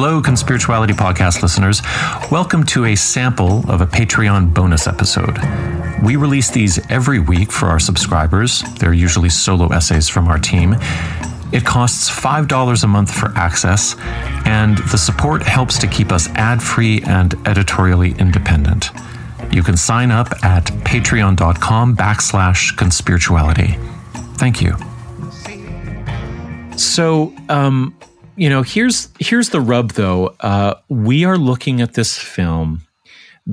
Hello, Conspirituality Podcast listeners. Welcome to a sample of a Patreon bonus episode. We release these every week for our subscribers. They're usually solo essays from our team. It costs $5 a month for access, and the support helps to keep us ad free and editorially independent. You can sign up at patreon.com backslash conspirituality. Thank you. So, um, you know, here's here's the rub, though. Uh, we are looking at this film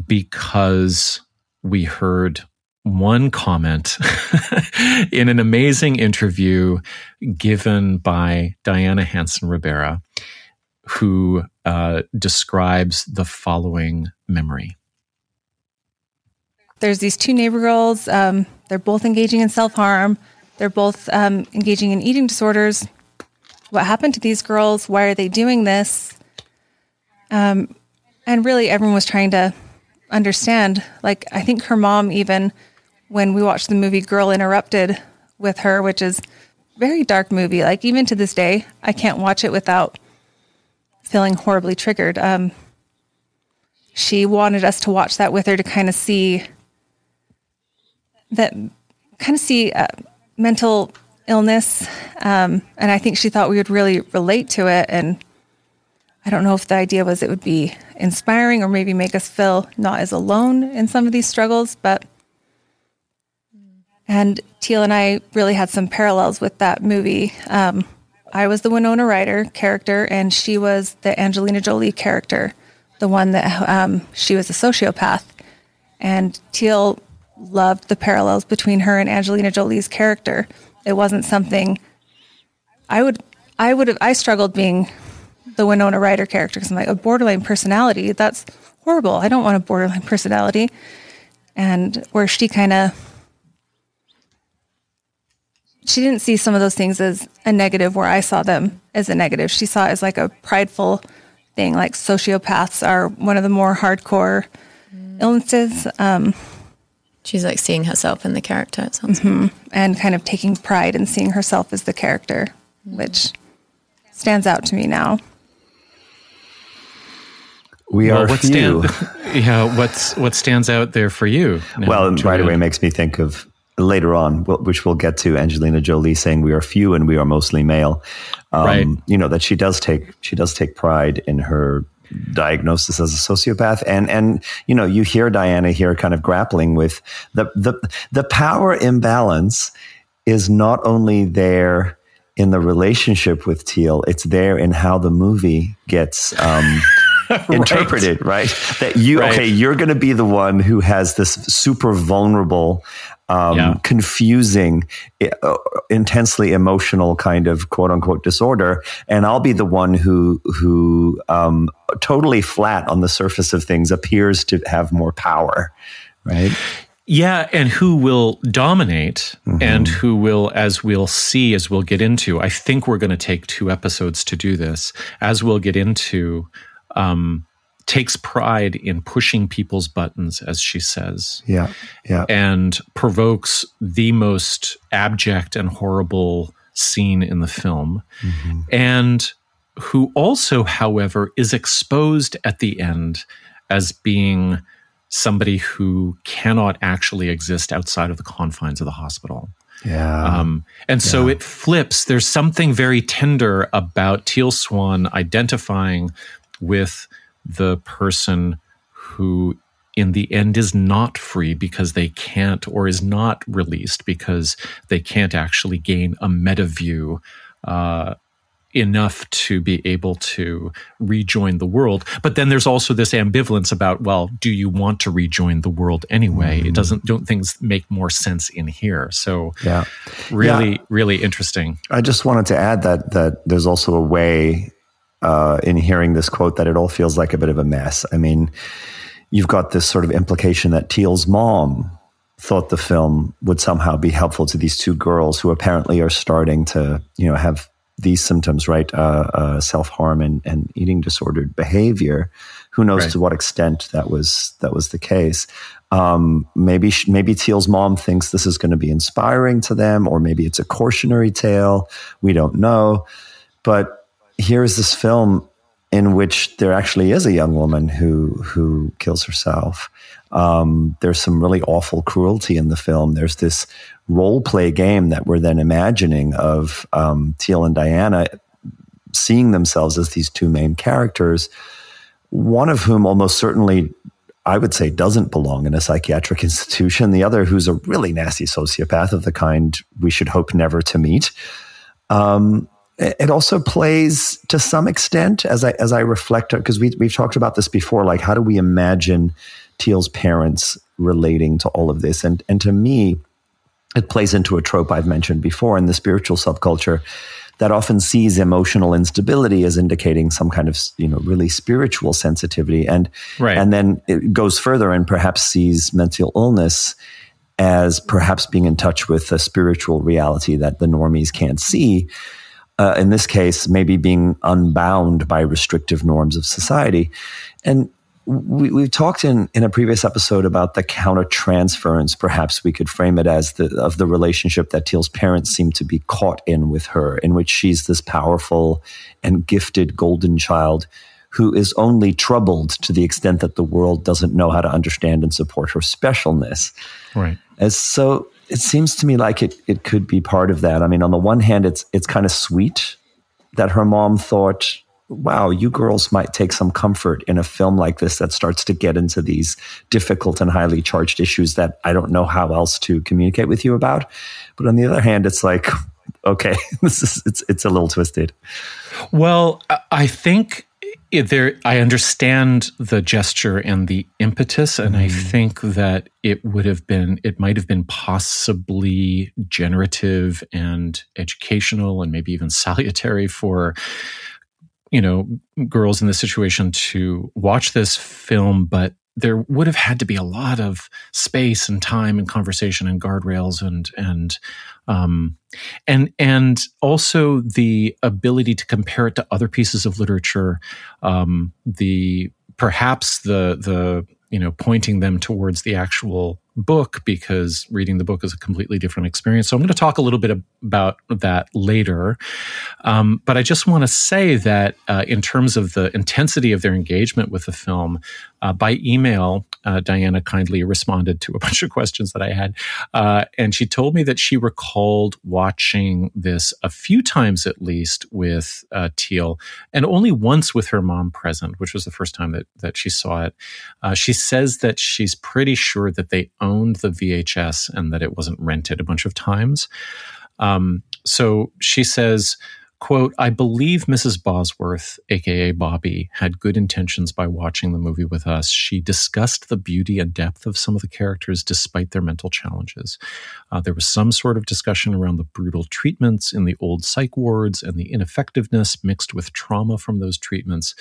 because we heard one comment in an amazing interview given by Diana Hansen Ribera, who uh, describes the following memory. There's these two neighbor girls. Um, they're both engaging in self harm. They're both um, engaging in eating disorders what happened to these girls? Why are they doing this? Um, and really, everyone was trying to understand. Like, I think her mom, even when we watched the movie Girl Interrupted with her, which is very dark movie. Like, even to this day, I can't watch it without feeling horribly triggered. Um, she wanted us to watch that with her to kind of see that, kind of see uh, mental illness. Um, and I think she thought we would really relate to it. And I don't know if the idea was it would be inspiring or maybe make us feel not as alone in some of these struggles. But, and Teal and I really had some parallels with that movie. Um, I was the Winona Ryder character, and she was the Angelina Jolie character, the one that um, she was a sociopath. And Teal loved the parallels between her and Angelina Jolie's character. It wasn't something I would I would have I struggled being the Winona Ryder character because I'm like a borderline personality. That's horrible. I don't want a borderline personality. And where she kind of she didn't see some of those things as a negative where I saw them as a negative. She saw it as like a prideful thing, like sociopaths are one of the more hardcore illnesses. Um, She's like seeing herself in the character, it sounds mm-hmm. And kind of taking pride in seeing herself as the character, mm-hmm. which stands out to me now. We well, are what few. Stand, yeah, what's what stands out there for you? Now, well, right away makes me think of later on, which we'll get to Angelina Jolie saying we are few and we are mostly male. Um, right. You know that she does take she does take pride in her diagnosis as a sociopath. And and you know you hear Diana here kind of grappling with the the the power imbalance is not only there in the relationship with Teal it's there in how the movie gets um, right. interpreted right that you right. okay you're going to be the one who has this super vulnerable um, yeah. confusing, uh, intensely emotional kind of quote unquote disorder, and I'll be the one who who um, totally flat on the surface of things appears to have more power, right? Yeah, and who will dominate mm-hmm. and who will, as we'll see, as we'll get into. I think we're going to take two episodes to do this, as we'll get into. Um, takes pride in pushing people's buttons, as she says. Yeah. Yeah. And provokes the most abject and horrible scene in the film. Mm-hmm. And who also, however, is exposed at the end as being somebody who cannot actually exist outside of the confines of the hospital. Yeah. Um, and so yeah. it flips. There's something very tender about Teal Swan identifying with the person who in the end is not free because they can't or is not released because they can't actually gain a meta view uh, enough to be able to rejoin the world. But then there's also this ambivalence about, well, do you want to rejoin the world anyway? Mm. It doesn't, don't things make more sense in here? So yeah, really, yeah. really interesting. I just wanted to add that, that there's also a way uh, in hearing this quote that it all feels like a bit of a mess. I mean, you've got this sort of implication that Teal's mom thought the film would somehow be helpful to these two girls who apparently are starting to, you know, have these symptoms, right? Uh, uh, Self harm and, and eating disordered behavior. Who knows right. to what extent that was that was the case? Um, maybe maybe Teal's mom thinks this is going to be inspiring to them, or maybe it's a cautionary tale. We don't know, but here is this film in which there actually is a young woman who who kills herself. Um, there's some really awful cruelty in the film. There's this role play game that we're then imagining of um, Teal and Diana seeing themselves as these two main characters, one of whom almost certainly I would say doesn't belong in a psychiatric institution. The other, who's a really nasty sociopath of the kind we should hope never to meet. Um, it also plays to some extent as I as I reflect because we we've talked about this before. Like, how do we imagine Teal's parents relating to all of this? And and to me, it plays into a trope I've mentioned before in the spiritual subculture that often sees emotional instability as indicating some kind of you know really spiritual sensitivity and right. and then it goes further and perhaps sees mental illness as perhaps being in touch with a spiritual reality that the normies can't see uh, in this case maybe being unbound by restrictive norms of society and we, we've talked in, in a previous episode about the countertransference, perhaps we could frame it as the of the relationship that Teal's parents seem to be caught in with her, in which she's this powerful and gifted golden child who is only troubled to the extent that the world doesn't know how to understand and support her specialness. Right. As so it seems to me like it it could be part of that. I mean, on the one hand, it's it's kind of sweet that her mom thought wow, you girls might take some comfort in a film like this that starts to get into these difficult and highly charged issues that I don't know how else to communicate with you about. But on the other hand, it's like, okay, this is it's it's a little twisted. Well, I think there I understand the gesture and the impetus, and mm. I think that it would have been it might have been possibly generative and educational and maybe even salutary for you know girls in this situation to watch this film but there would have had to be a lot of space and time and conversation and guardrails and and um, and and also the ability to compare it to other pieces of literature um, the perhaps the the you know pointing them towards the actual book because reading the book is a completely different experience. So I'm going to talk a little bit about that later. Um, but I just want to say that uh, in terms of the intensity of their engagement with the film, uh, by email, uh, Diana kindly responded to a bunch of questions that I had. Uh, and she told me that she recalled watching this a few times at least with uh, Teal and only once with her mom present, which was the first time that, that she saw it. Uh, she says that she's pretty sure that they owned the VHS and that it wasn't rented a bunch of times. Um, so she says, quote, I believe Mrs. Bosworth, aka Bobby, had good intentions by watching the movie with us. She discussed the beauty and depth of some of the characters despite their mental challenges. Uh, there was some sort of discussion around the brutal treatments in the old psych wards and the ineffectiveness mixed with trauma from those treatments.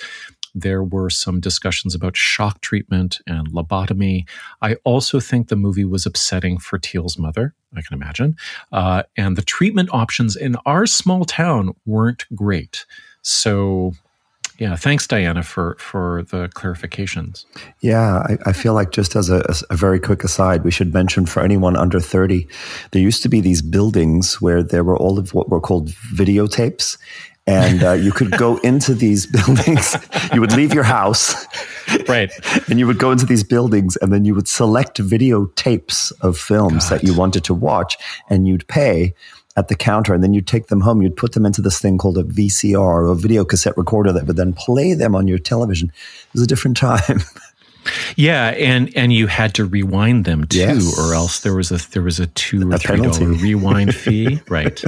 There were some discussions about shock treatment and lobotomy. I also think the movie was upsetting for Teal's mother, I can imagine. Uh, and the treatment options in our small town weren't great. So yeah, thanks, Diana, for for the clarifications. Yeah, I, I feel like just as a, a, very quick aside, we should mention for anyone under thirty, there used to be these buildings where there were all of what were called videotapes, and uh, you could go into these buildings. you would leave your house, right, and you would go into these buildings, and then you would select videotapes of films God. that you wanted to watch, and you'd pay at the counter, and then you'd take them home. You'd put them into this thing called a VCR or a video cassette recorder that would then play them on your television. It was a different time. Yeah, and and you had to rewind them too, yes. or else there was a there was a two or a three dollar rewind fee. Right.